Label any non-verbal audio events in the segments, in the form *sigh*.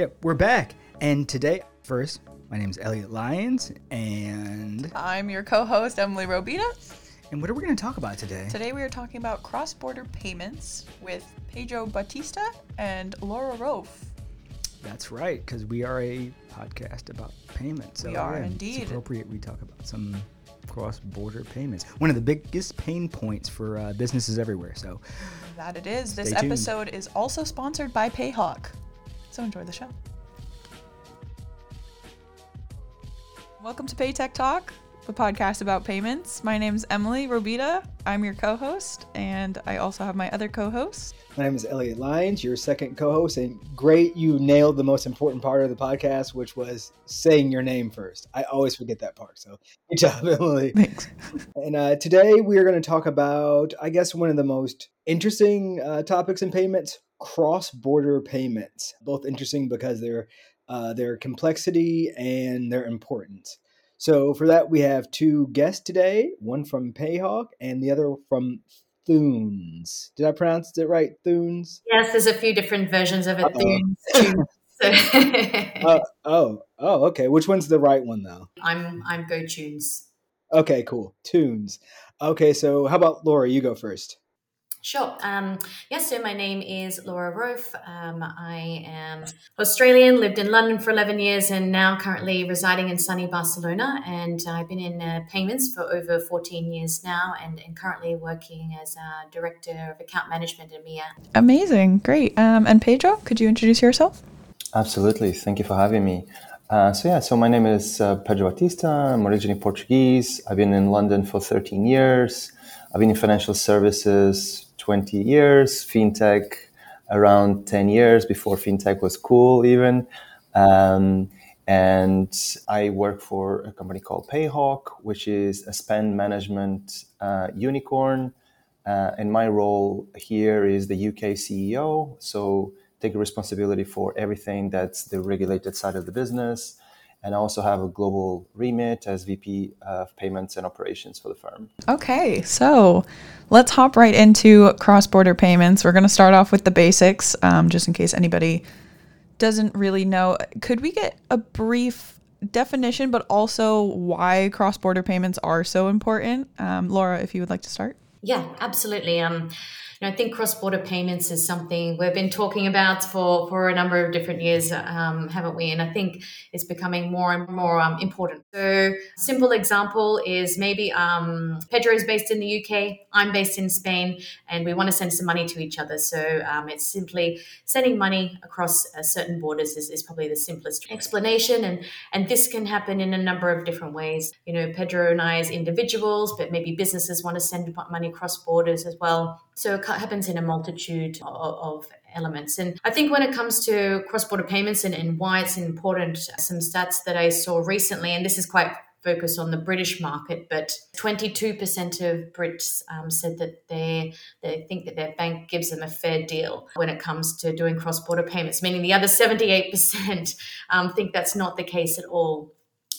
Yep, we're back. And today, first, my name is Elliot Lyons, and I'm your co host, Emily Robita. and what are we going to talk about today? Today we are talking about cross border payments with Pedro Batista and Laura Rofe. That's right, because we are a podcast about payments. So We are yeah, indeed. It's appropriate we talk about some cross-border payments. One of the biggest pain points for uh, businesses everywhere. So That it is. This tuned. episode is also sponsored by Payhawk. So enjoy the show. Welcome to Paytech Talk, the podcast about payments. My name's Emily Robita. I'm your co host, and I also have my other co host. my name is Elliot Lyons, your second co-host, and great, you nailed the most important part of the podcast, which was saying your name first. I always forget that part. So good job, *laughs* Emily. Thanks. And uh, today we are going to talk about, I guess, one of the most interesting uh, topics in payments: cross-border payments. Both interesting because they're uh, their complexity and their importance. So for that, we have two guests today: one from Payhawk and the other from Thunes. Did I pronounce it right? Thunes. Yes, there's a few different versions of it. Thunes. *laughs* So Uh, oh, oh, okay. Which one's the right one though? I'm I'm Go Tunes. Okay, cool. Tunes. Okay, so how about Laura? You go first. Sure. Um, yes, so my name is Laura Rofe. Um, I am Australian, lived in London for 11 years, and now currently residing in sunny Barcelona. And I've been in uh, payments for over 14 years now, and, and currently working as a director of account management in EMEA. Amazing. Great. Um, and Pedro, could you introduce yourself? Absolutely. Thank you for having me. Uh, so, yeah, so my name is uh, Pedro Batista. I'm originally Portuguese. I've been in London for 13 years. I've been in financial services 20 years, fintech around 10 years before fintech was cool, even. Um, and I work for a company called Payhawk, which is a spend management uh, unicorn. Uh, and my role here is the UK CEO. So, take responsibility for everything that's the regulated side of the business. And I also have a global remit as VP of payments and operations for the firm. Okay, so let's hop right into cross border payments. We're going to start off with the basics, um, just in case anybody doesn't really know. Could we get a brief definition, but also why cross border payments are so important? Um, Laura, if you would like to start. Yeah, absolutely. Um, you know, I think cross-border payments is something we've been talking about for, for a number of different years, um, haven't we? And I think it's becoming more and more um, important. So, simple example is maybe um, Pedro is based in the UK, I'm based in Spain, and we want to send some money to each other. So, um, it's simply sending money across uh, certain borders is, is probably the simplest explanation. And and this can happen in a number of different ways. You know, Pedro and I as individuals, but maybe businesses want to send money across borders as well. So it happens in a multitude of, of elements. And I think when it comes to cross-border payments and, and why it's important, some stats that I saw recently, and this is quite focused on the British market, but 22% of Brits um, said that they they think that their bank gives them a fair deal when it comes to doing cross-border payments, meaning the other 78% um, think that's not the case at all.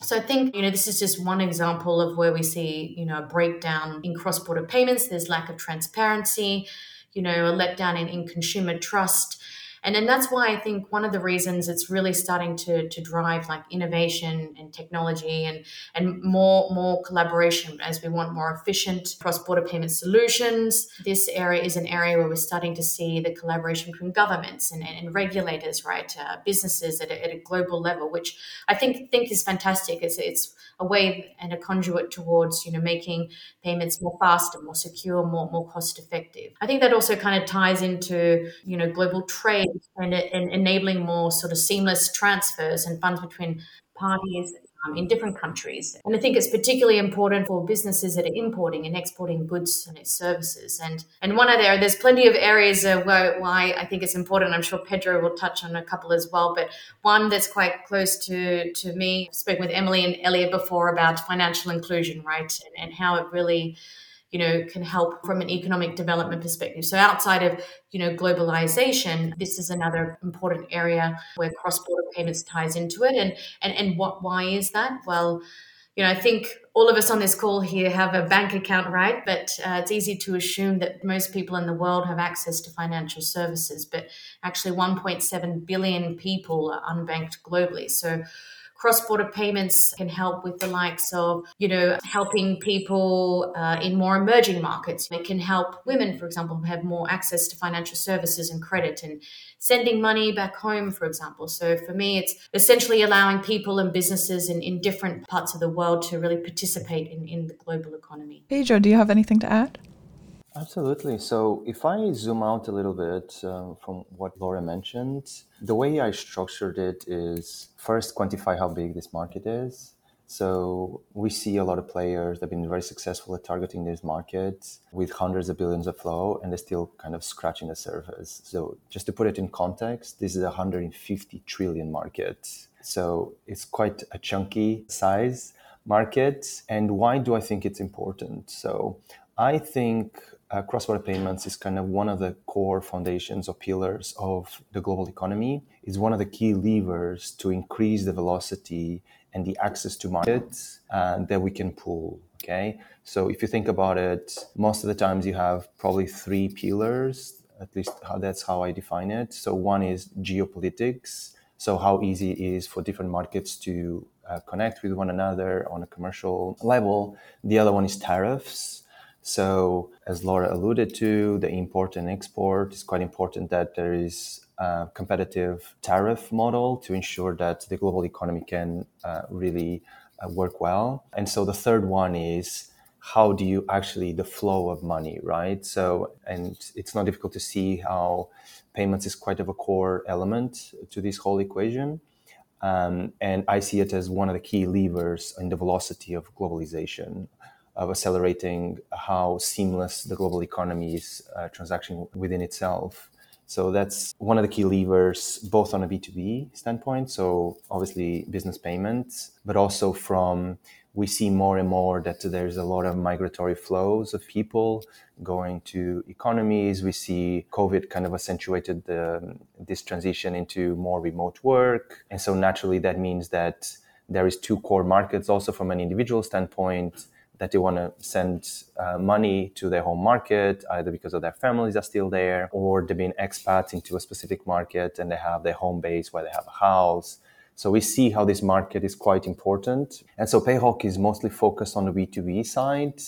So I think, you know, this is just one example of where we see, you know, a breakdown in cross-border payments. There's lack of transparency, you know, a letdown in, in consumer trust. And then that's why I think one of the reasons it's really starting to, to drive like innovation and technology and, and more more collaboration as we want more efficient cross-border payment solutions. This area is an area where we're starting to see the collaboration between governments and, and, regulators, right? Uh, businesses at a, at a global level, which I think think is fantastic. It's it's a way and a conduit towards you know making payments more faster, more secure, more more cost effective. I think that also kind of ties into you know global trade and, and enabling more sort of seamless transfers and funds between parties um, in different countries. And I think it's particularly important for businesses that are importing and exporting goods and services. And and one of there, there's plenty of areas where why I think it's important. I'm sure Pedro will touch on a couple as well. But one that's quite close to to me, I've spoken with Emily and Elliot before about financial inclusion, right, and, and how it really you know, can help from an economic development perspective. So outside of, you know, globalization, this is another important area where cross-border payments ties into it. And and and what why is that? Well, you know, I think all of us on this call here have a bank account, right? But uh, it's easy to assume that most people in the world have access to financial services. But actually, 1.7 billion people are unbanked globally. So cross-border payments can help with the likes of you know helping people uh, in more emerging markets. It can help women for example have more access to financial services and credit and sending money back home for example. So for me it's essentially allowing people and businesses in, in different parts of the world to really participate in, in the global economy. Pedro do you have anything to add Absolutely. So, if I zoom out a little bit uh, from what Laura mentioned, the way I structured it is first quantify how big this market is. So, we see a lot of players that have been very successful at targeting these markets with hundreds of billions of flow, and they're still kind of scratching the surface. So, just to put it in context, this is a 150 trillion market. So, it's quite a chunky size market. And why do I think it's important? So, I think uh, cross-border payments is kind of one of the core foundations or pillars of the global economy. Is one of the key levers to increase the velocity and the access to markets uh, that we can pull. Okay, so if you think about it, most of the times you have probably three pillars. At least how, that's how I define it. So one is geopolitics. So how easy it is for different markets to uh, connect with one another on a commercial level. The other one is tariffs so, as Laura alluded to, the import and export is quite important that there is a competitive tariff model to ensure that the global economy can uh, really uh, work well. And so, the third one is how do you actually the flow of money, right? So, and it's not difficult to see how payments is quite of a core element to this whole equation. Um, and I see it as one of the key levers in the velocity of globalization of accelerating how seamless the global economy is uh, transaction within itself. So that's one of the key levers, both on a B2B standpoint. So obviously business payments, but also from we see more and more that there's a lot of migratory flows of people going to economies. We see COVID kind of accentuated the, this transition into more remote work. And so naturally that means that there is two core markets also from an individual standpoint that they want to send uh, money to their home market, either because of their families are still there, or they've been expats into a specific market and they have their home base where they have a house. So we see how this market is quite important. And so Payhawk is mostly focused on the B2B side.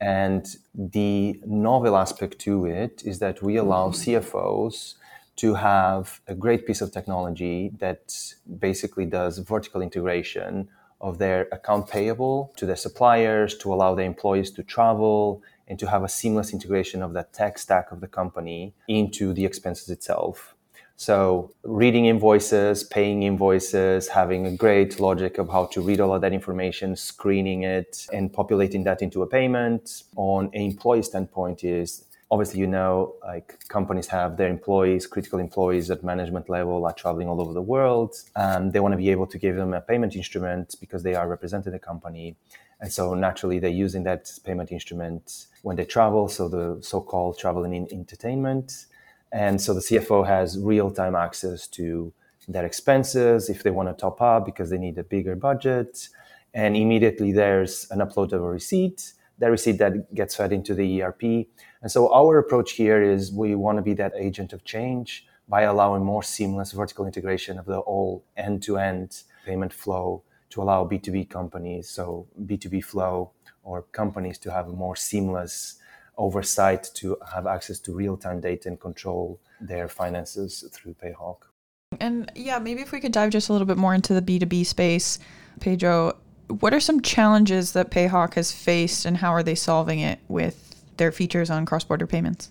And the novel aspect to it is that we allow CFOs to have a great piece of technology that basically does vertical integration of their account payable to their suppliers to allow their employees to travel and to have a seamless integration of that tech stack of the company into the expenses itself. So, reading invoices, paying invoices, having a great logic of how to read all of that information, screening it, and populating that into a payment on an employee standpoint is obviously you know like companies have their employees critical employees at management level are traveling all over the world and they want to be able to give them a payment instrument because they are representing the company and so naturally they're using that payment instrument when they travel so the so-called traveling in entertainment and so the cfo has real-time access to their expenses if they want to top up because they need a bigger budget and immediately there's an upload of a receipt that receipt that gets fed into the ERP. And so our approach here is we want to be that agent of change by allowing more seamless vertical integration of the whole end-to-end payment flow to allow B2B companies, so B2B flow or companies to have more seamless oversight to have access to real-time data and control their finances through Payhawk. And yeah, maybe if we could dive just a little bit more into the B2B space, Pedro, what are some challenges that Payhawk has faced and how are they solving it with their features on cross border payments?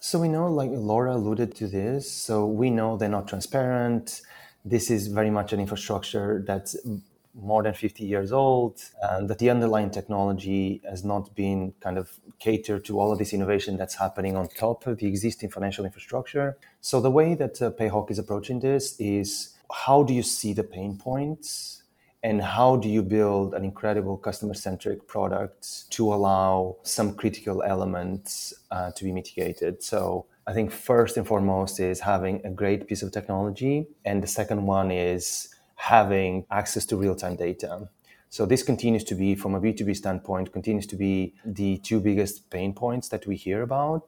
So we know, like Laura alluded to this, so we know they're not transparent. This is very much an infrastructure that's more than 50 years old, and that the underlying technology has not been kind of catered to all of this innovation that's happening on top of the existing financial infrastructure. So the way that uh, Payhawk is approaching this is how do you see the pain points and how do you build an incredible customer centric product to allow some critical elements uh, to be mitigated so i think first and foremost is having a great piece of technology and the second one is having access to real-time data So this continues to be, from a B2B standpoint, continues to be the two biggest pain points that we hear about.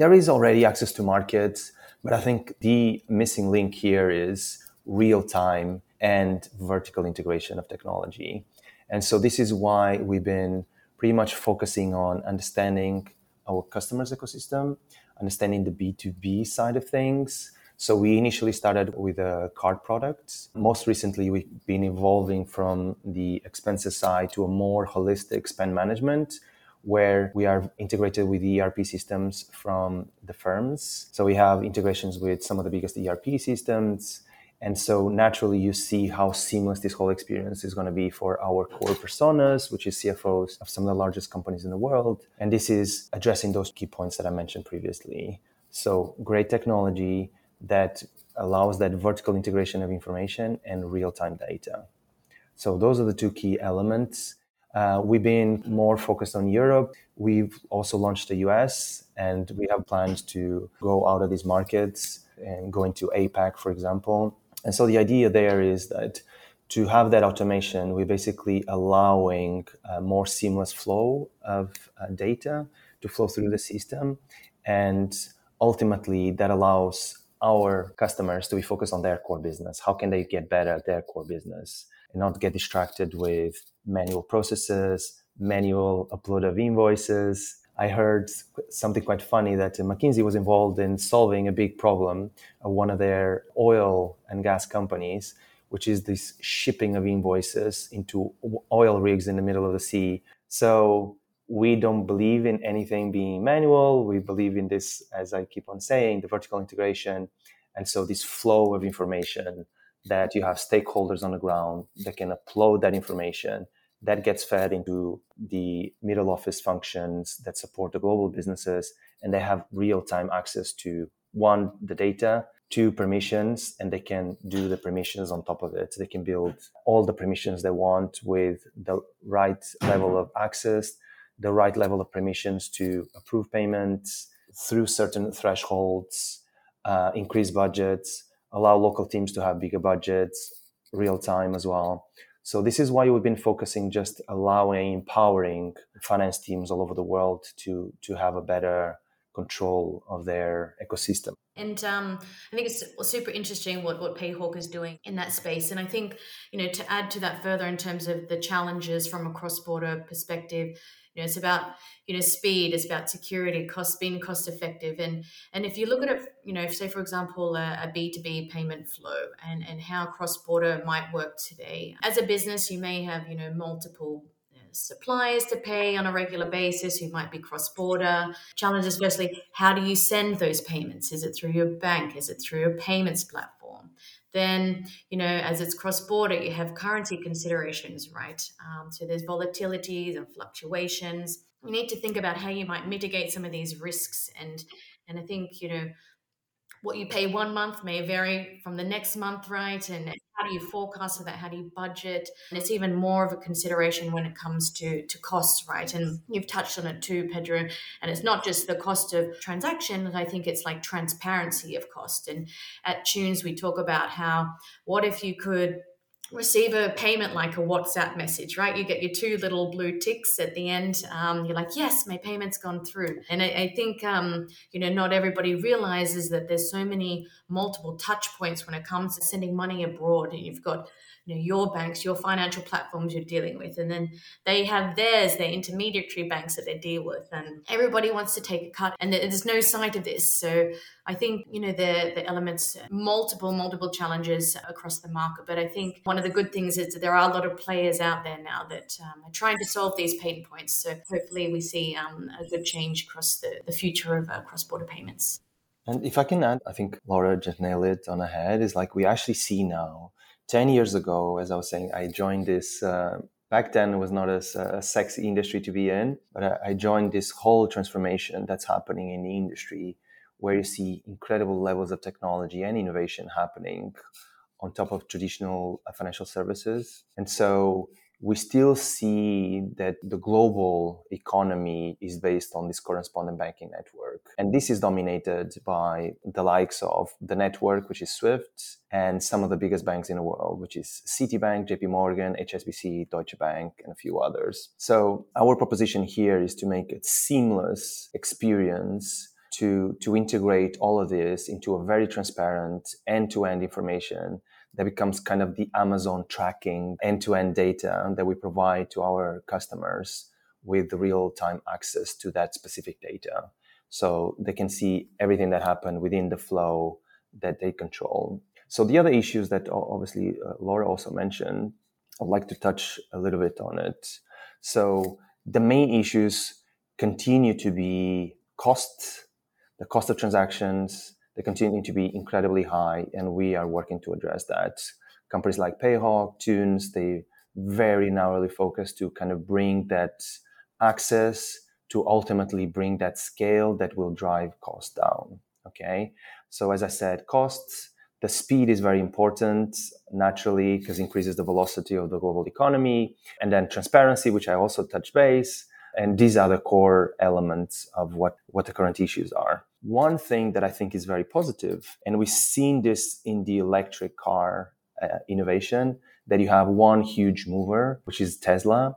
There is already access to markets, but I think the missing link here is real time and vertical integration of technology. And so this is why we've been pretty much focusing on understanding our customers' ecosystem, understanding the B2B side of things. So we initially started with a card product. Most recently, we've been evolving from the expenses side to a more holistic spend management where we are integrated with ERP systems from the firms. So we have integrations with some of the biggest ERP systems, and so naturally, you see how seamless this whole experience is going to be for our core personas, which is CFOs of some of the largest companies in the world. And this is addressing those key points that I mentioned previously. So, great technology that allows that vertical integration of information and real time data. So, those are the two key elements. Uh, we've been more focused on Europe. We've also launched the US, and we have plans to go out of these markets and go into APAC, for example and so the idea there is that to have that automation, we're basically allowing a more seamless flow of uh, data to flow through the system. And ultimately, that allows our customers to be focused on their core business. How can they get better at their core business and not get distracted with manual processes, manual upload of invoices, I heard something quite funny that McKinsey was involved in solving a big problem of one of their oil and gas companies, which is this shipping of invoices into oil rigs in the middle of the sea. So we don't believe in anything being manual. We believe in this, as I keep on saying, the vertical integration. And so this flow of information that you have stakeholders on the ground that can upload that information that gets fed into the middle office functions that support the global businesses and they have real time access to one the data two permissions and they can do the permissions on top of it. They can build all the permissions they want with the right level of access the right level of permissions to approve payments through certain thresholds uh, increase budgets allow local teams to have bigger budgets real time as well so this is why we've been focusing just allowing, empowering finance teams all over the world to to have a better control of their ecosystem. And um, I think it's super interesting what, what Payhawk is doing in that space. And I think, you know, to add to that further in terms of the challenges from a cross-border perspective, you know, it's about you know speed, it's about security, cost being cost effective, and and if you look at it, you know, say for example a B two B payment flow and and how cross border might work today. As a business, you may have you know multiple uh, suppliers to pay on a regular basis who might be cross border. Challenges, firstly, how do you send those payments? Is it through your bank? Is it through a payments platform? Then, you know, as it's cross border, you have currency considerations, right? Um, so there's volatilities and fluctuations. You need to think about how you might mitigate some of these risks. And, and I think, you know, what you pay one month may vary from the next month, right? And how do you forecast for that? How do you budget? And it's even more of a consideration when it comes to to costs, right? And you've touched on it too, Pedro. And it's not just the cost of transaction. I think it's like transparency of cost. And at Thunes, we talk about how what if you could receive a payment like a WhatsApp message, right? You get your two little blue ticks at the end. Um, you're like, yes, my payment's gone through. And I, I think, um, you know, not everybody realizes that there's so many multiple touch points when it comes to sending money abroad. And you've got you know your banks your financial platforms you're dealing with. And then they have theirs their intermediary banks that they deal with. And everybody wants to take a cut. And there's no sight of this. So i think you know the the elements multiple multiple challenges across the market. But i think one of the good things is that there are a lot of players out there now that um, are trying to solve these pain points. So hopefully we see um, a good change across the, the future of uh, cross-border payments. And if I can add, I think Laura just nailed it on the head. Is like we actually see now 10 years ago, as I was saying, I joined this. Uh, back then, it was not a, a, sexy industry to be in, but I, I joined this whole transformation that's happening in the industry where you see incredible levels of technology and innovation happening on top of traditional uh, financial services. And so we still see that the global economy is based on this correspondent banking network. And this is dominated by the likes of the network, which is SWIFT, and some of the biggest banks in the world, which is Citibank, JP Morgan, HSBC, Deutsche Bank, and a few others. So our proposition here is to make it seamless experience to, to integrate all of this into a very transparent end-to-end information that becomes kind of the Amazon tracking end-to-end data that we provide to our customers with real-time access to that specific data. So they can see everything that happened within the flow that they control. So the other issues that obviously uh, Laura also mentioned, I'd like to touch a little bit on it. So the main issues continue to be costs, the cost of transactions, they continue to be incredibly high, and we are working to address that. Companies like Payhawk, Thunes, they very narrowly focus to kind of bring that access to ultimately bring that scale that will drive costs down. Okay. So as I said, costs, the speed is very important naturally because increases the velocity of the global economy. And then transparency, which I also touch base. And these are the core elements of what, what the current issues are. One thing that I think is very positive, and we've seen this in the electric car uh, innovation, that you have one huge mover, which is Tesla.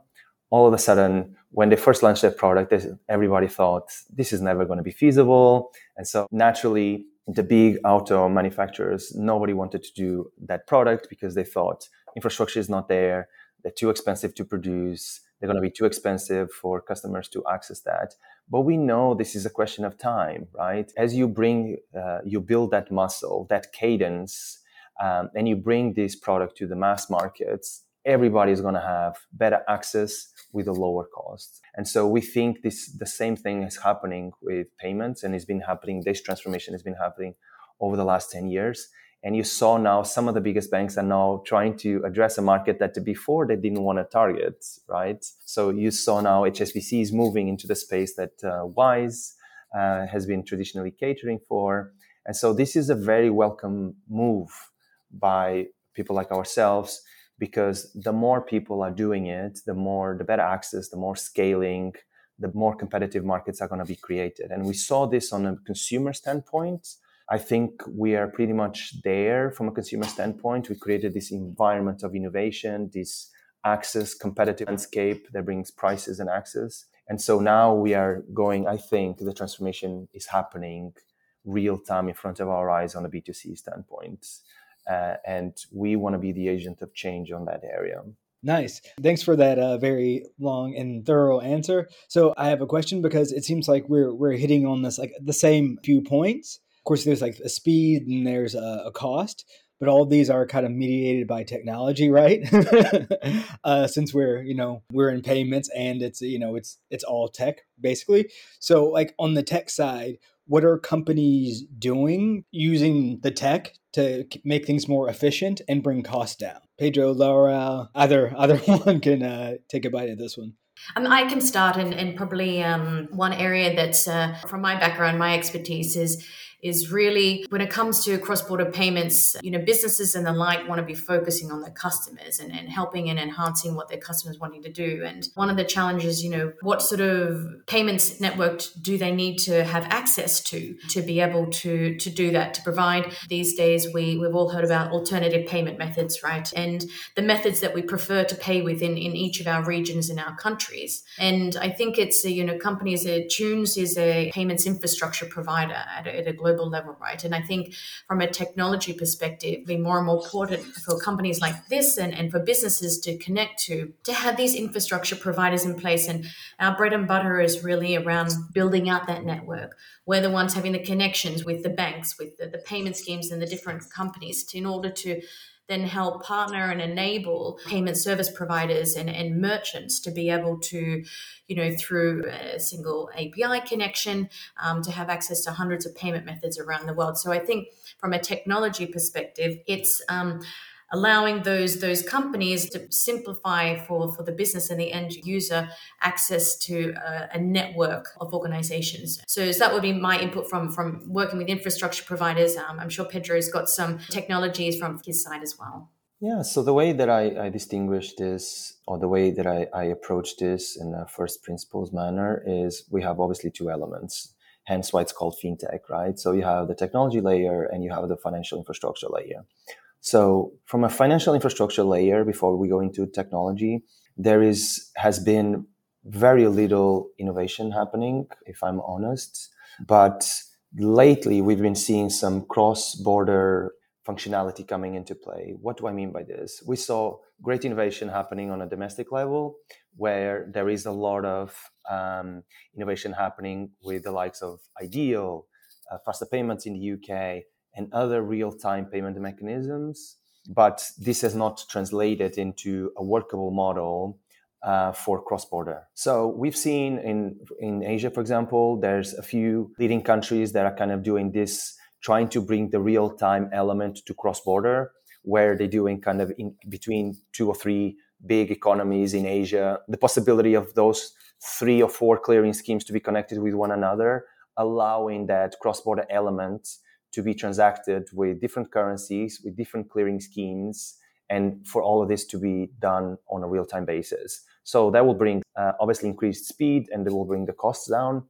All of a sudden, when they first launched their product, everybody thought this is never going to be feasible. And so naturally, the big auto manufacturers, nobody wanted to do that product because they thought infrastructure is not there, they're too expensive to produce, they're going to be too expensive for customers to access that. But we know this is a question of time, right? As you bring, uh, you build that muscle, that cadence, um, and you bring this product to the mass markets, everybody is going to have better access with a lower cost. And so we think this the same thing is happening with payments, and it's been happening. This transformation has been happening over the last ten years. And you saw now some of the biggest banks are now trying to address a market that before they didn't want to target, right? So you saw now HSBC is moving into the space that uh, Wise uh, has been traditionally catering for. And so this is a very welcome move by people like ourselves because the more people are doing it, the more, the better access, the more scaling, the more competitive markets are going to be created. And we saw this on a consumer standpoint I think we are pretty much there from a consumer standpoint. We created this environment of innovation, this access competitive landscape that brings prices and access. And so now we are going, I think the transformation is happening real time in front of our eyes on a B2C standpoint. Uh, and we want to be the agent of change on that area. Nice. Thanks for that uh, very long and thorough answer. So I have a question because it seems like we're we're hitting on this like the same few points, of course, there's like a speed and there's a, a cost, but all these are kind of mediated by technology, *laughs* right? uh, since we're you know we're in payments and it's you know it's it's all tech basically. So like on the tech side, what are companies doing using the tech to make things more efficient and bring costs down? Pedro, Laura, either *laughs* either one can uh, take a bite at this one. Um, I can start, and probably um, one area that's uh, from my background, my expertise is is really when it comes to cross-border payments, you know, businesses and the like want to be focusing on their customers and, and helping and enhancing what their customers wanting to do. And one of the challenges, you know, what sort of payments network do they need to have access to to be able to to do that, to provide these days we, we've all heard about alternative payment methods, right? And the methods that we prefer to pay within in each of our regions in our countries. And I think it's, you know, companies, uh, Thunes is a payments infrastructure provider at a, at a global global level, right? And I think from a technology perspective, be more and more important for companies like this and, and for businesses to connect to, to have these infrastructure providers in place. And our bread and butter is really around building out that network. We're the ones having the connections with the banks, with the, the payment schemes and the different companies to, in order to then help partner and enable payment service providers and, and merchants to be able to, you know, through a single API connection, um, to have access to hundreds of payment methods around the world. So I think from a technology perspective, it's um, allowing those those companies to simplify for for the business and the end user access to a, a network of organizations so, so, that would be my input from from working with infrastructure providers um, i'm sure pedro's got some technologies from his side as well Yeah, so the way that I, I distinguish this, or the way that I, I approach this in a first principles manner, is we have obviously two elements, hence why it's called fintech, right? So you have the technology layer and you have the financial infrastructure layer. So from a financial infrastructure layer, before we go into technology, there is has been very little innovation happening, if I'm honest. But lately, we've been seeing some cross-border functionality coming into play. What do I mean by this? We saw great innovation happening on a domestic level, where there is a lot of um, innovation happening with the likes of iDEAL, uh, faster payments in the UK, and other real-time payment mechanisms. But this has not translated into a workable model uh, for cross-border. So we've seen in in Asia, for example, there's a few leading countries that are kind of doing this, trying to bring the real-time element to cross-border, where they're doing kind of in between two or three big economies in Asia, the possibility of those three or four clearing schemes to be connected with one another, allowing that cross-border element to be transacted with different currencies, with different clearing schemes, and for all of this to be done on a real-time basis. So that will bring uh, obviously increased speed and it will bring the costs down.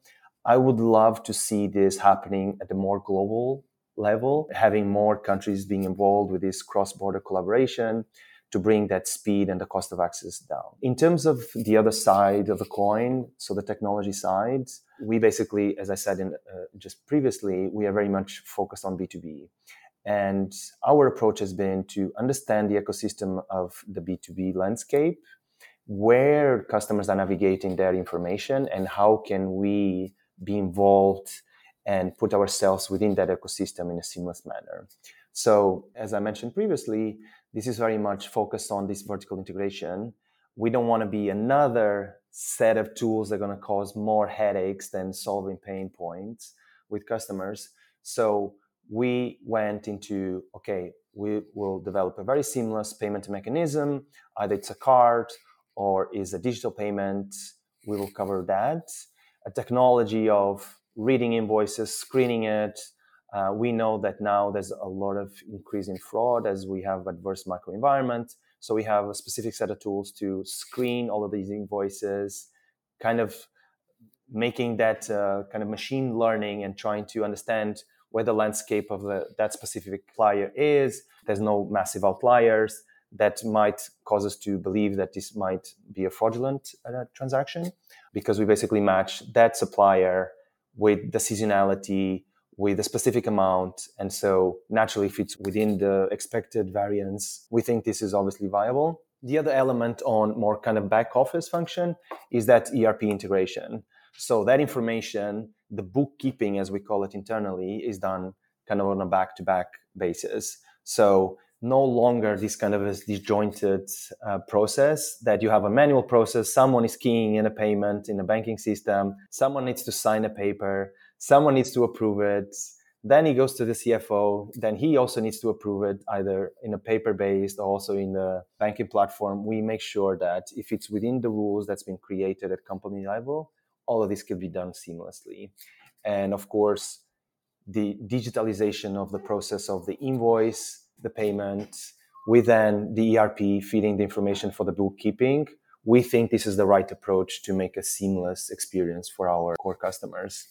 I would love to see this happening at a more global level, having more countries being involved with this cross-border collaboration to bring that speed and the cost of access down. In terms of the other side of the coin, so the technology side, we basically, as I said in, uh, just previously, we are very much focused on B2B. And our approach has been to understand the ecosystem of the B2B landscape where customers are navigating their information and how can we be involved and put ourselves within that ecosystem in a seamless manner. So, as I mentioned previously, this is very much focused on this vertical integration. We don't want to be another set of tools that are going to cause more headaches than solving pain points with customers. So, we went into okay, we will develop a very seamless payment mechanism, either it's a card or is a digital payment. We will cover that. A technology of reading invoices, screening it. Uh, we know that now there's a lot of increase in fraud as we have adverse macro environment. So we have a specific set of tools to screen all of these invoices, kind of making that uh, kind of machine learning and trying to understand where the landscape of the, that specific supplier is. There's no massive outliers that might cause us to believe that this might be a fraudulent uh, transaction because we basically match that supplier with the seasonality with a specific amount and so naturally if it's within the expected variance we think this is obviously viable the other element on more kind of back office function is that erp integration so that information the bookkeeping as we call it internally is done kind of on a back to back basis so no longer this kind of disjointed uh, process that you have a manual process. Someone is keying in a payment in a banking system. Someone needs to sign a paper. Someone needs to approve it. Then he goes to the CFO. Then he also needs to approve it either in a paper based or also in the banking platform. We make sure that if it's within the rules that's been created at company level, all of this can be done seamlessly. And of course, the digitalization of the process of the invoice the payment, with then the ERP feeding the information for the bookkeeping, we think this is the right approach to make a seamless experience for our core customers.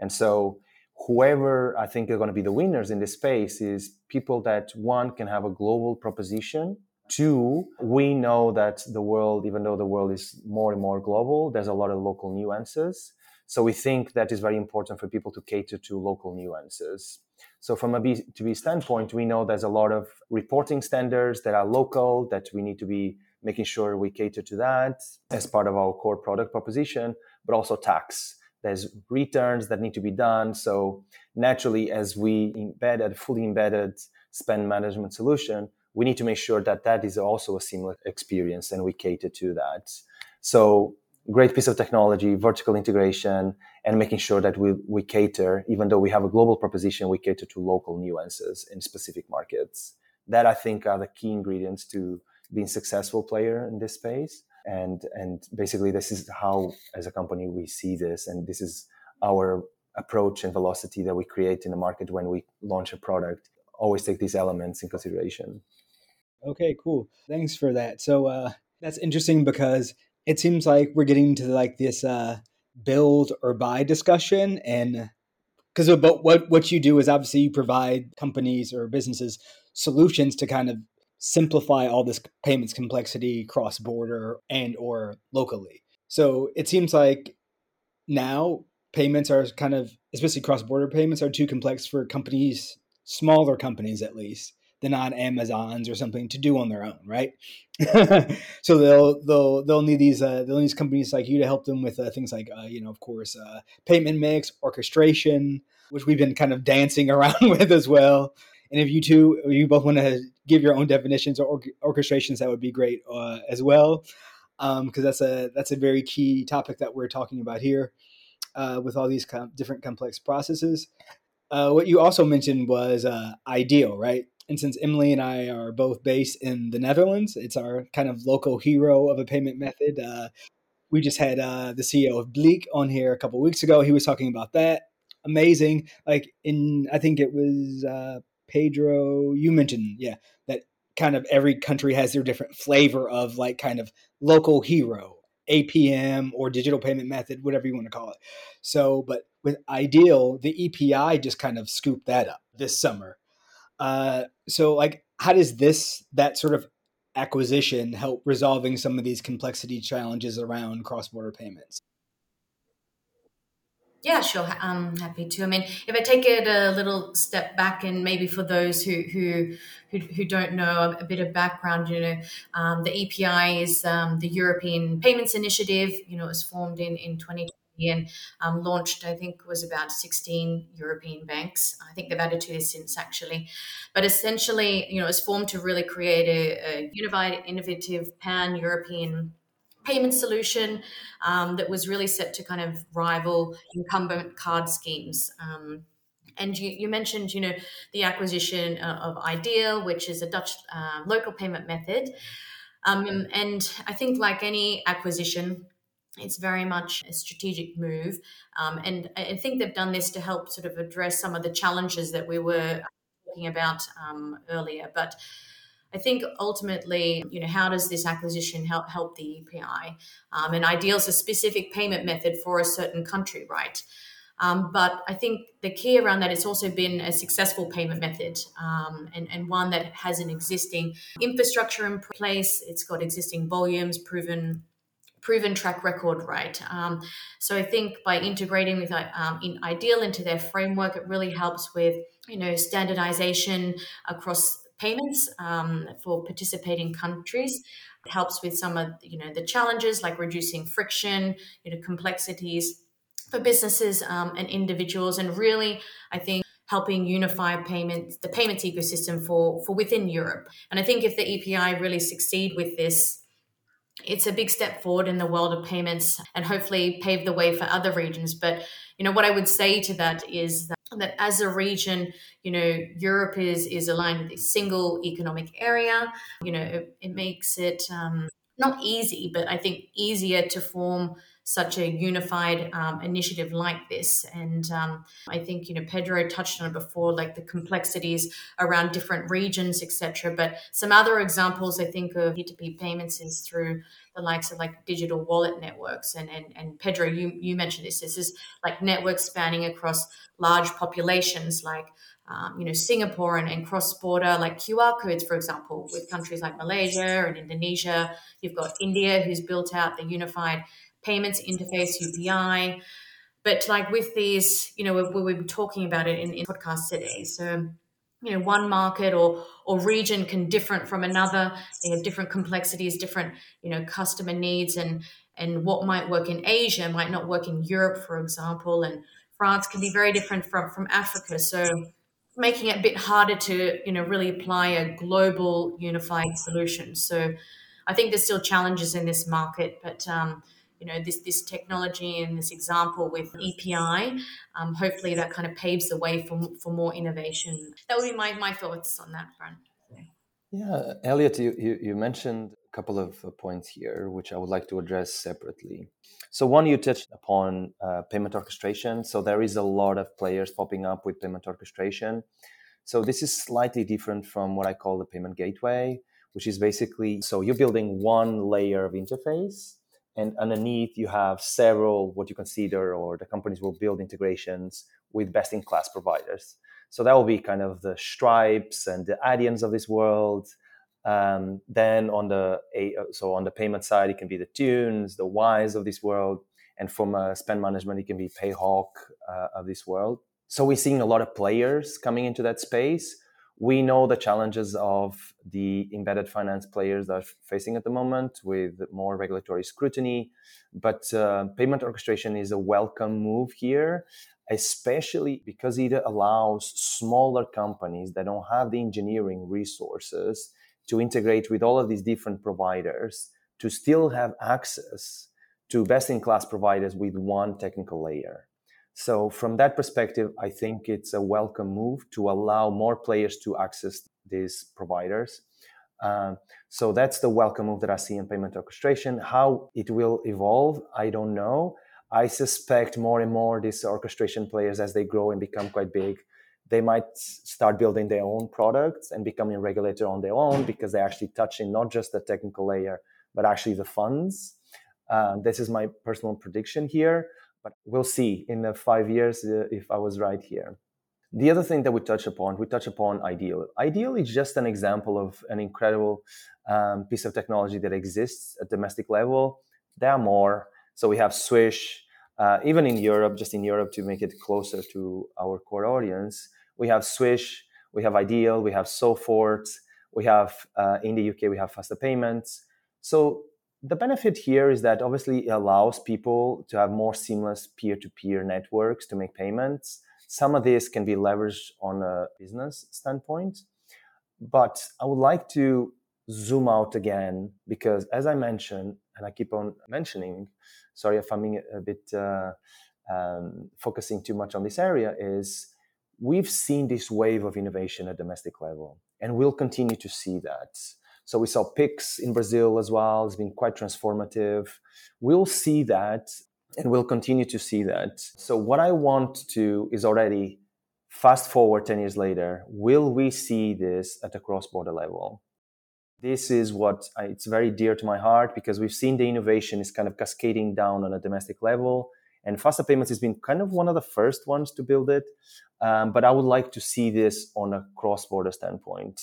And so, whoever I think are going to be the winners in this space is people that one can have a global proposition. Two, we know that the world, even though the world is more and more global, there's a lot of local nuances. So we think that is very important for people to cater to local nuances. So from a B2B standpoint, we know there's a lot of reporting standards that are local that we need to be making sure we cater to that as part of our core product proposition, but also tax. There's returns that need to be done. So naturally, as we embed a fully embedded spend management solution, we need to make sure that that is also a seamless experience and we cater to that. So great piece of technology, vertical integration, and making sure that we, we cater, even though we have a global proposition, we cater to local nuances in specific markets. That I think are the key ingredients to being a successful player in this space. And and basically this is how as a company we see this and this is our approach and velocity that we create in the market when we launch a product. Always take these elements in consideration. Okay, cool. Thanks for that. So uh, that's interesting because it seems like we're getting to like this uh, build or buy discussion, and because about what what you do is obviously you provide companies or businesses solutions to kind of simplify all this payments complexity cross border and or locally. So it seems like now payments are kind of especially cross border payments are too complex for companies, smaller companies at least, the non Amazons or something to do on their own, right? *laughs* so they'll they'll they'll need these uh, they'll need these companies like you to help them with uh, things like uh, you know of course uh, payment mix, orchestration, which we've been kind of dancing *laughs* around with as well. And if you two, you both want to give your own definitions or orchestrations, that would be great uh, as well, because um, that's a that's a very key topic that we're talking about here uh, with all these com- different complex processes. Uh, what you also mentioned was uh, iDEAL, right? And since Emily and I are both based in the Netherlands, it's our kind of local hero of a payment method. Uh, we just had uh, the CEO of Bleek on here a couple weeks ago. He was talking about that. Amazing. Like in, I think it was uh, Pedro. You mentioned, yeah, that kind of every country has their different flavor of like kind of local hero, APM or digital payment method, whatever you want to call it. So, but with iDEAL, the EPI just kind of scooped that up this summer uh, so, like, how does this that sort of acquisition help resolving some of these complexity challenges around cross-border payments? Yeah, sure. I'm happy to. I mean, if I take it a little step back, and maybe for those who who who, who don't know a, bit of background, you know, um, the EPI is um, the European Payments Initiative. You know, it was formed in in 2020 and um, launched, I think, was about 16 European banks. I think they've added to this since actually. But essentially, you know, it's formed to really create a, a unified, innovative, pan European payment solution um, that was really set to kind of rival incumbent card schemes. Um, and you, you, mentioned, you know, the acquisition uh, of iDEAL, which is a Dutch uh, local payment method. Um, and I think, like any acquisition, it's very much a strategic move. Um, and I think they've done this to help sort of address some of the challenges that we were talking about um, earlier. But I think ultimately, you know, how does this acquisition help help the EPI? Um, and iDEAL's a specific payment method for a certain country, right? Um, but I think the key around that, it's also been a successful payment method um, and, and one that has an existing infrastructure in place. It's got existing volumes, proven proven track record right. Um, so I think by integrating with um, in Ideal into their framework, it really helps with you know standardization across payments um, for participating countries. It helps with some of you know the challenges like reducing friction, you know complexities for businesses um, and individuals, and really I think helping unify payments the payments ecosystem for for within Europe. And I think if the EPI really succeed with this it's a big step forward in the world of payments and hopefully pave the way for other regions. But, you know, what I would say to that is that, that as a region, you know, Europe is, is aligned with a single economic area. You know, it, it makes it um, not easy, but I think easier to form such a unified um, initiative like this. And um, I think you know Pedro touched on it before, like the complexities around different regions, etc. But some other examples I think of P2P payments is through the likes of like digital wallet networks. And and, and Pedro, you you mentioned this. This is like networks spanning across large populations, like um, you know, Singapore and, and cross border, like QR codes, for example, with countries like Malaysia and Indonesia. You've got India, who's built out the unified payments interface, UPI. But like with these, you know, we, been talking about it in, in podcasts today. So, you know, one market or or region can different from another. They have different complexities, different, you know, customer needs, and and what might work in Asia might not work in Europe, for example, and France can be very different from from Africa. So making it a bit harder to you know really apply a global unified solution. So I think there's still challenges in this market, but um, you know this this technology and this example with EPI, um, hopefully that kind of paves the way for for more innovation. That would be my my thoughts on that front. Yeah, Elliot, you, you, you mentioned a couple of uh, points here, which I would like to address separately. So, one, you touched upon uh, payment orchestration. So, there is a lot of players popping up with payment orchestration. So, this is slightly different from what I call the payment gateway, which is basically so you're building one layer of interface and underneath you have several what you consider or the companies will build integrations with best in class providers. So that will be kind of the stripes and the Adyens of this world. Um, then on the so on the payment side it can be the Thunes the wise of this world. And from a spend management it can be payhawk uh, of this world. So we're seeing a lot of players coming into that space we know the challenges of the embedded finance players that are facing at the moment with more regulatory scrutiny. But uh, payment orchestration is a welcome move here, especially because it allows smaller companies that don't have the engineering resources to integrate with all of these different providers to still have access to best in class providers with one technical layer. So from that perspective, I think it's a welcome move to allow more players to access these providers. Uh, so that's the welcome move that I see in payment orchestration. How it will evolve, I don't know. I suspect more and more these orchestration players, as they grow and become quite big, they might start building their own products and becoming a regulator on their own because they're actually touching not just the technical layer, but actually the funds. Uh, this is my personal prediction here but we'll see in the five years uh, if I was right here. The other thing that we touch upon, we touch upon iDEAL. iDEAL is just an example of an incredible um, piece of technology that exists at domestic level. There are more. So we have Swish, uh, even in Europe, just in Europe to make it closer to our core audience. We have Swish, we have iDEAL, we have Sofort, we have uh, in the UK we have Faster Payments. So the benefit here is that obviously it allows people to have more seamless peer-to-peer networks to make payments. Some of this can be leveraged on a business standpoint, but I would like to zoom out again because, as I mentioned, and I keep on mentioning, sorry if I'm a bit uh, um, focusing too much on this area, is we've seen this wave of innovation at domestic level, and we'll continue to see that. So we saw Pix in Brazil as well. It's been quite transformative. We'll see that and we'll continue to see that. So what I want to is already fast forward 10 years later, will we see this at a cross-border level? This is what I, it's very dear to my heart because we've seen the innovation is kind of cascading down on a domestic level. And faster payments has been kind of one of the first ones to build it. Um, but I would like to see this on a cross-border standpoint.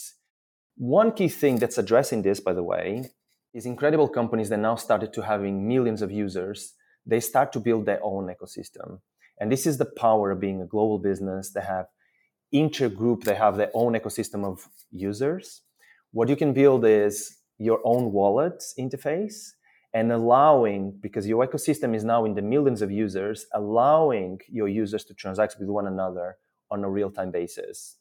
One key thing that's addressing this, by the way, is incredible companies that now started to having millions of users, they start to build their own ecosystem. And this is the power of being a global business. They have intergroup, they have their own ecosystem of users. What you can build is your own wallet interface and allowing, because your ecosystem is now in the millions of users, allowing your users to transact with one another on a real time basis.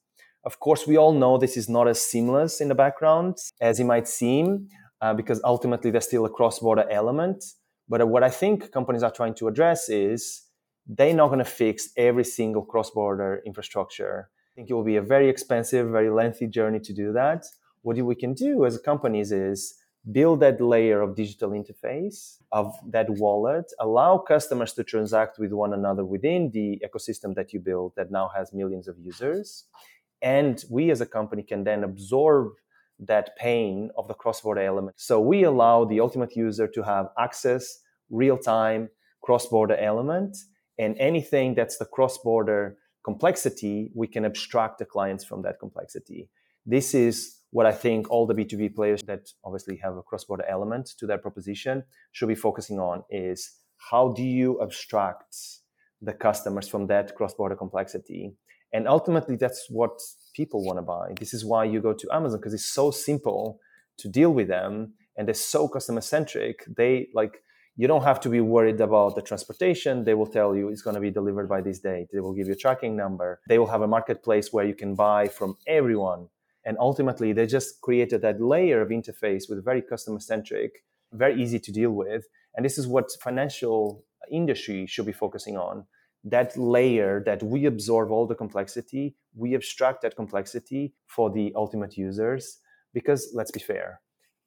Of course, we all know this is not as seamless in the background as it might seem, uh, because ultimately there's still a cross border element. But what I think companies are trying to address is they're not going to fix every single cross border infrastructure. I think it will be a very expensive, very lengthy journey to do that. What we can do as companies is build that layer of digital interface of that wallet, allow customers to transact with one another within the ecosystem that you build that now has millions of users and we as a company can then absorb that pain of the cross-border element. So we allow the ultimate user to have access, real-time, cross-border element, and anything that's the cross-border complexity, we can abstract the clients from that complexity. This is what I think all the B2B players that obviously have a cross-border element to their proposition should be focusing on is how do you abstract the customers from that cross-border complexity and ultimately, that's what people want to buy. This is why you go to Amazon because it's so simple to deal with them and they're so customer centric. They like, you don't have to be worried about the transportation. They will tell you it's going to be delivered by this date. They will give you a tracking number. They will have a marketplace where you can buy from everyone. And ultimately, they just created that layer of interface with very customer centric, very easy to deal with. And this is what financial industry should be focusing on that layer that we absorb all the complexity, we abstract that complexity for the ultimate users. Because let's be fair,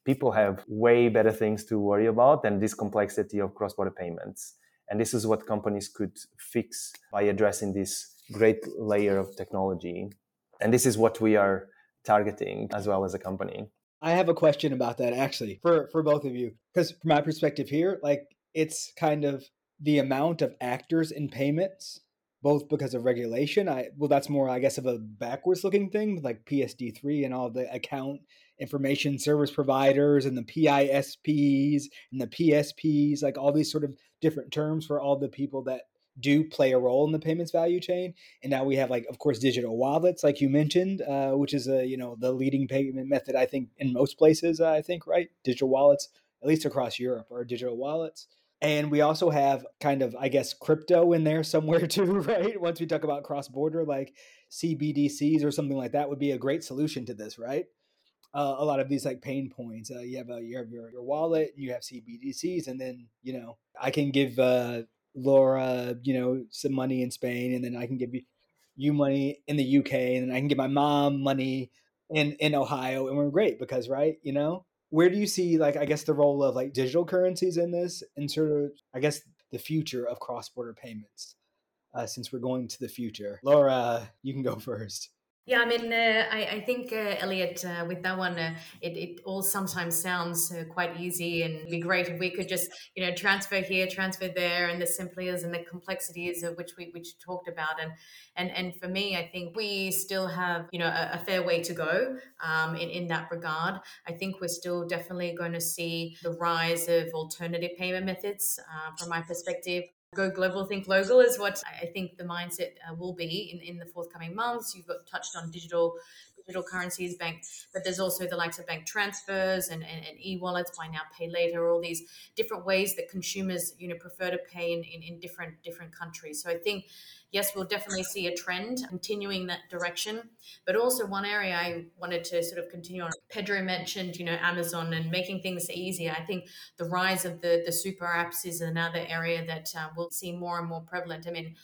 people have way better things to worry about than this complexity of cross border payments. And this is what companies could fix by addressing this great layer of technology. And this is what we are targeting as well as a company. I have a question about that actually for for both of you because from my perspective here, like it's kind of the amount of actors in payments both because of regulation. I well, that's more, I guess, of a backwards looking thing, like PSD three and all the account information service providers and the PISPs and the PSPs, like all these sort of different terms for all the people that do play a role in the payments value chain. And now we have, like, of course, digital wallets, like you mentioned, uh, which is a you know the leading payment method I think in most places. Uh, I think right, digital wallets, at least across Europe, are digital wallets. And we also have kind of, I guess, crypto in there somewhere *laughs* too, right? Once we talk about cross border, like CBDCs or something like that would be a great solution to this, right? Uh, a lot of these like pain points. Uh, you have a, you have your, your wallet, you have CBDCs, and then you know I can give uh, Laura, you know, some money in Spain, and then I can give you you money in the UK, and then I can give my mom money in in Ohio, and we're great because right, you know, where do you see like i guess the role of like digital currencies in this and sort of i guess the future of cross-border payments uh, since we're going to the future? Laura you can go *laughs* first yeah, I mean, uh, I, I, think uh, Elliot, uh, with that one, uh, it, it all sometimes sounds uh, quite easy and be great if we could just, you know, transfer here, transfer there, and the simplies and the complexities of which we which talked about, and and and for me, I think we still have, you know, a, a fair way to go um, in in that regard. I think we're still definitely going to see the rise of alternative payment methods. Uh, from my perspective, go global, think local is what I think the mindset uh, will be in, in the forthcoming months. You've got touched on digital digital currencies, bank, but there's also the likes of bank transfers and, and, and e-wallets, buy now, pay later, all these different ways that consumers, you know, prefer to pay in, in, in different different countries. So I think yes, we'll definitely see a trend continuing that direction. But also one area I wanted to sort of continue on. Pedro mentioned, you know, Amazon and making things easier. I think the rise of the the super apps is another area that uh, we'll see more and more prevalent. I mean.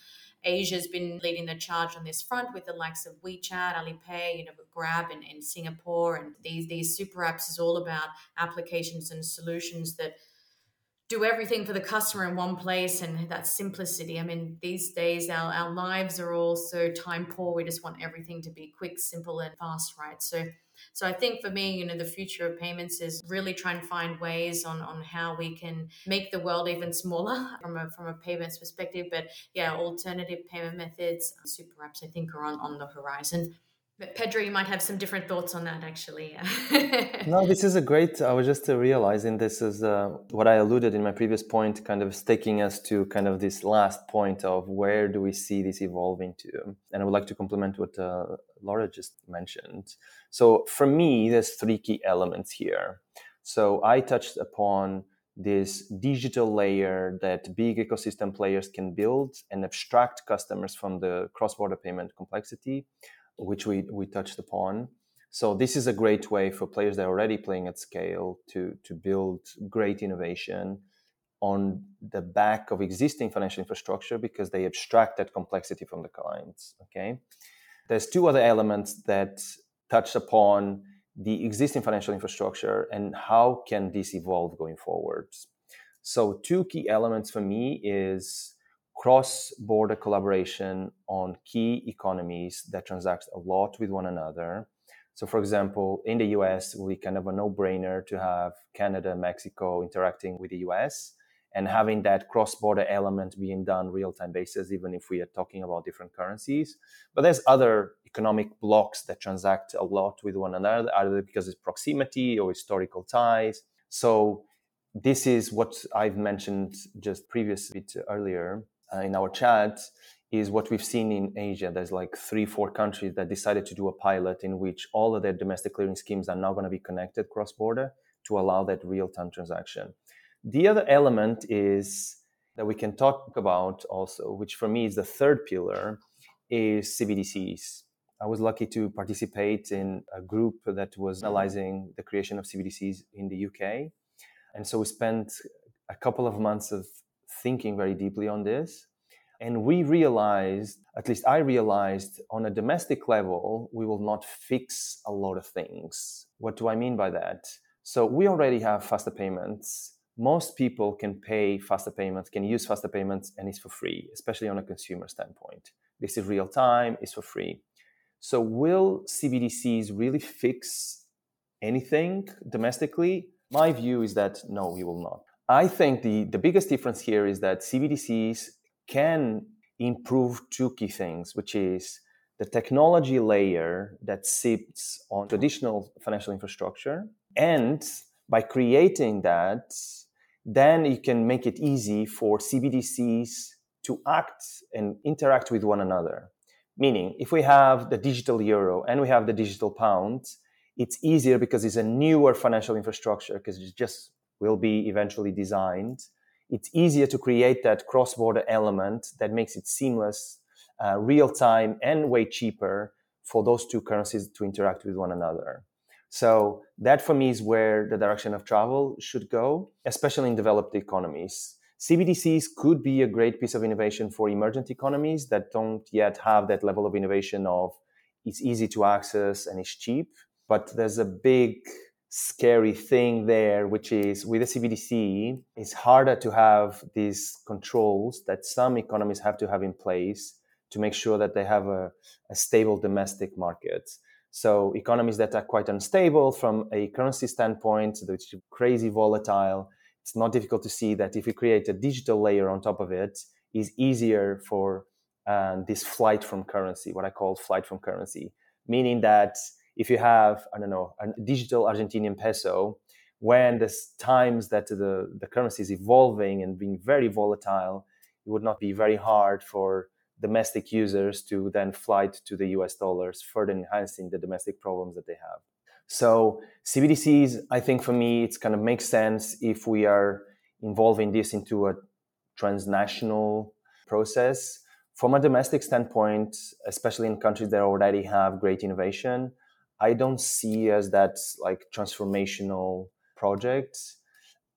Asia's been leading the charge on this front with the likes of WeChat, Alipay, you know, Grab in, in Singapore, and these these super apps is all about applications and solutions that do everything for the customer in one place and that simplicity. I mean, these days our, our lives are all so time poor. We just want everything to be quick, simple, and fast, right? So so I think for me, you know, the future of payments is really trying to find ways on, on how we can make the world even smaller *laughs* from a from a payments perspective. But yeah, alternative payment methods, super apps I think are on, on the horizon. But Pedro, you might have some different thoughts on that, actually. *laughs* no, this is a great. I was just realizing this is uh, what I alluded in my previous point, kind of taking us to kind of this last point of where do we see this evolving to. And I would like to complement what uh, Laura just mentioned. So for me, there's three key elements here. So I touched upon this digital layer that big ecosystem players can build and abstract customers from the cross-border payment complexity which we, we touched upon. So this is a great way for players that are already playing at scale to, to build great innovation on the back of existing financial infrastructure because they abstract that complexity from the clients. Okay. There's two other elements that touch upon the existing financial infrastructure and how can this evolve going forwards. So two key elements for me is cross-border collaboration on key economies that transact a lot with one another. So, for example, in the US, we kind of a no-brainer to have Canada, Mexico interacting with the US and having that cross-border element being done real-time basis, even if we are talking about different currencies. But there's other economic blocks that transact a lot with one another, either because it's proximity or historical ties. So this is what I've mentioned just previously earlier uh, Uh, in our chat is what we've seen in Asia. There's like three, four countries that decided to do a pilot in which all of their domestic clearing schemes are now going to be connected cross border to allow that real time transaction. The other element is that we can talk about also, which for me is the third pillar, is CBDCs. I was lucky to participate in a group that was analyzing the creation of CBDCs in the UK. And so we spent a couple of months of thinking very deeply on this. And we realized, at least I realized, on a domestic level, we will not fix a lot of things. What do I mean by that? So we already have faster payments. Most people can pay faster payments, can use faster payments, and it's for free, especially on a consumer standpoint. This is real time, it's for free. So will CBDCs really fix anything domestically? My view is that no, we will not. I think the, the biggest difference here is that CBDCs can improve two key things, which is the technology layer that sits on traditional financial infrastructure. And by creating that, then you can make it easy for CBDCs to act and interact with one another. Meaning, if we have the digital euro and we have the digital pound, it's easier because it's a newer financial infrastructure because it's just will be eventually designed. It's easier to create that cross border element that makes it seamless, uh, real time, and way cheaper for those two currencies to interact with one another. So, that for me is where the direction of travel should go, especially in developed economies. CBDCs could be a great piece of innovation for emergent economies that don't yet have that level of innovation of it's easy to access and it's cheap. But there's a big scary thing there, which is with the CBDC, it's harder to have these controls that some economies have to have in place to make sure that they have a, a stable domestic market. So economies that are quite unstable from a currency standpoint, which is crazy volatile, it's not difficult to see that if we create a digital layer on top of it, is easier for uh, this flight from currency, what I call flight from currency, meaning that if you have, I don't know, a digital Argentinian peso, when the times that the, the currency is evolving and being very volatile, it would not be very hard for domestic users to then flight to the US dollars, further enhancing the domestic problems that they have. So CBDCs, I think for me, it's kind of makes sense if we are involving this into a transnational process. From a domestic standpoint, especially in countries that already have great innovation, I don't see as that like transformational project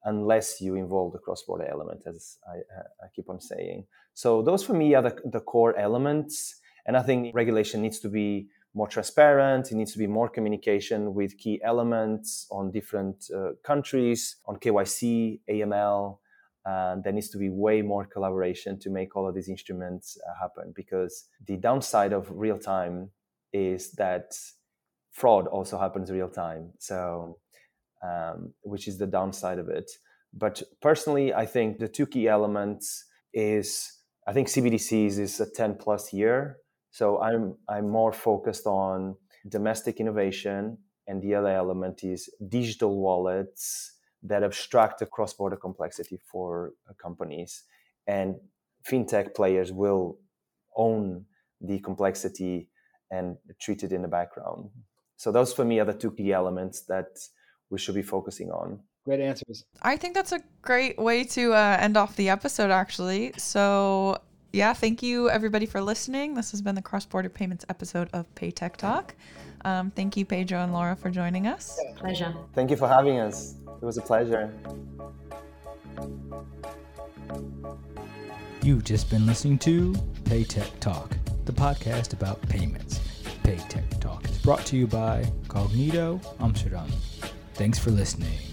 unless you involve the cross-border element, as I, I, keep on saying. So those for me are the, the core elements. And I think regulation needs to be more transparent. It needs to be more communication with key elements on different uh, countries, on KYC, AML. And there needs to be way more collaboration to make all of these instruments uh, happen because the downside of real time is that fraud also happens real time. So, um, which is the downside of it. But personally, I think the two key elements is I think CBDCs is a 10 plus year. So I'm I'm more focused on domestic innovation, and the other element is digital wallets that abstract the cross-border complexity for uh, companies, and fintech players will own the complexity and treat it in the background. So those for me are the two key elements that we should be focusing on. Great answers. I think that's a great way to uh, end off the episode, actually. So, yeah, thank you everybody for listening. This has been the cross border payments episode of PayTech Talk. Um, thank you, Pedro and Laura, for joining us. Pleasure. Thank you for having us. It was a pleasure. You've just been listening to PayTech Talk, the podcast about payments. PayTech Talk is brought to you by Cognito Amsterdam. Thanks for listening.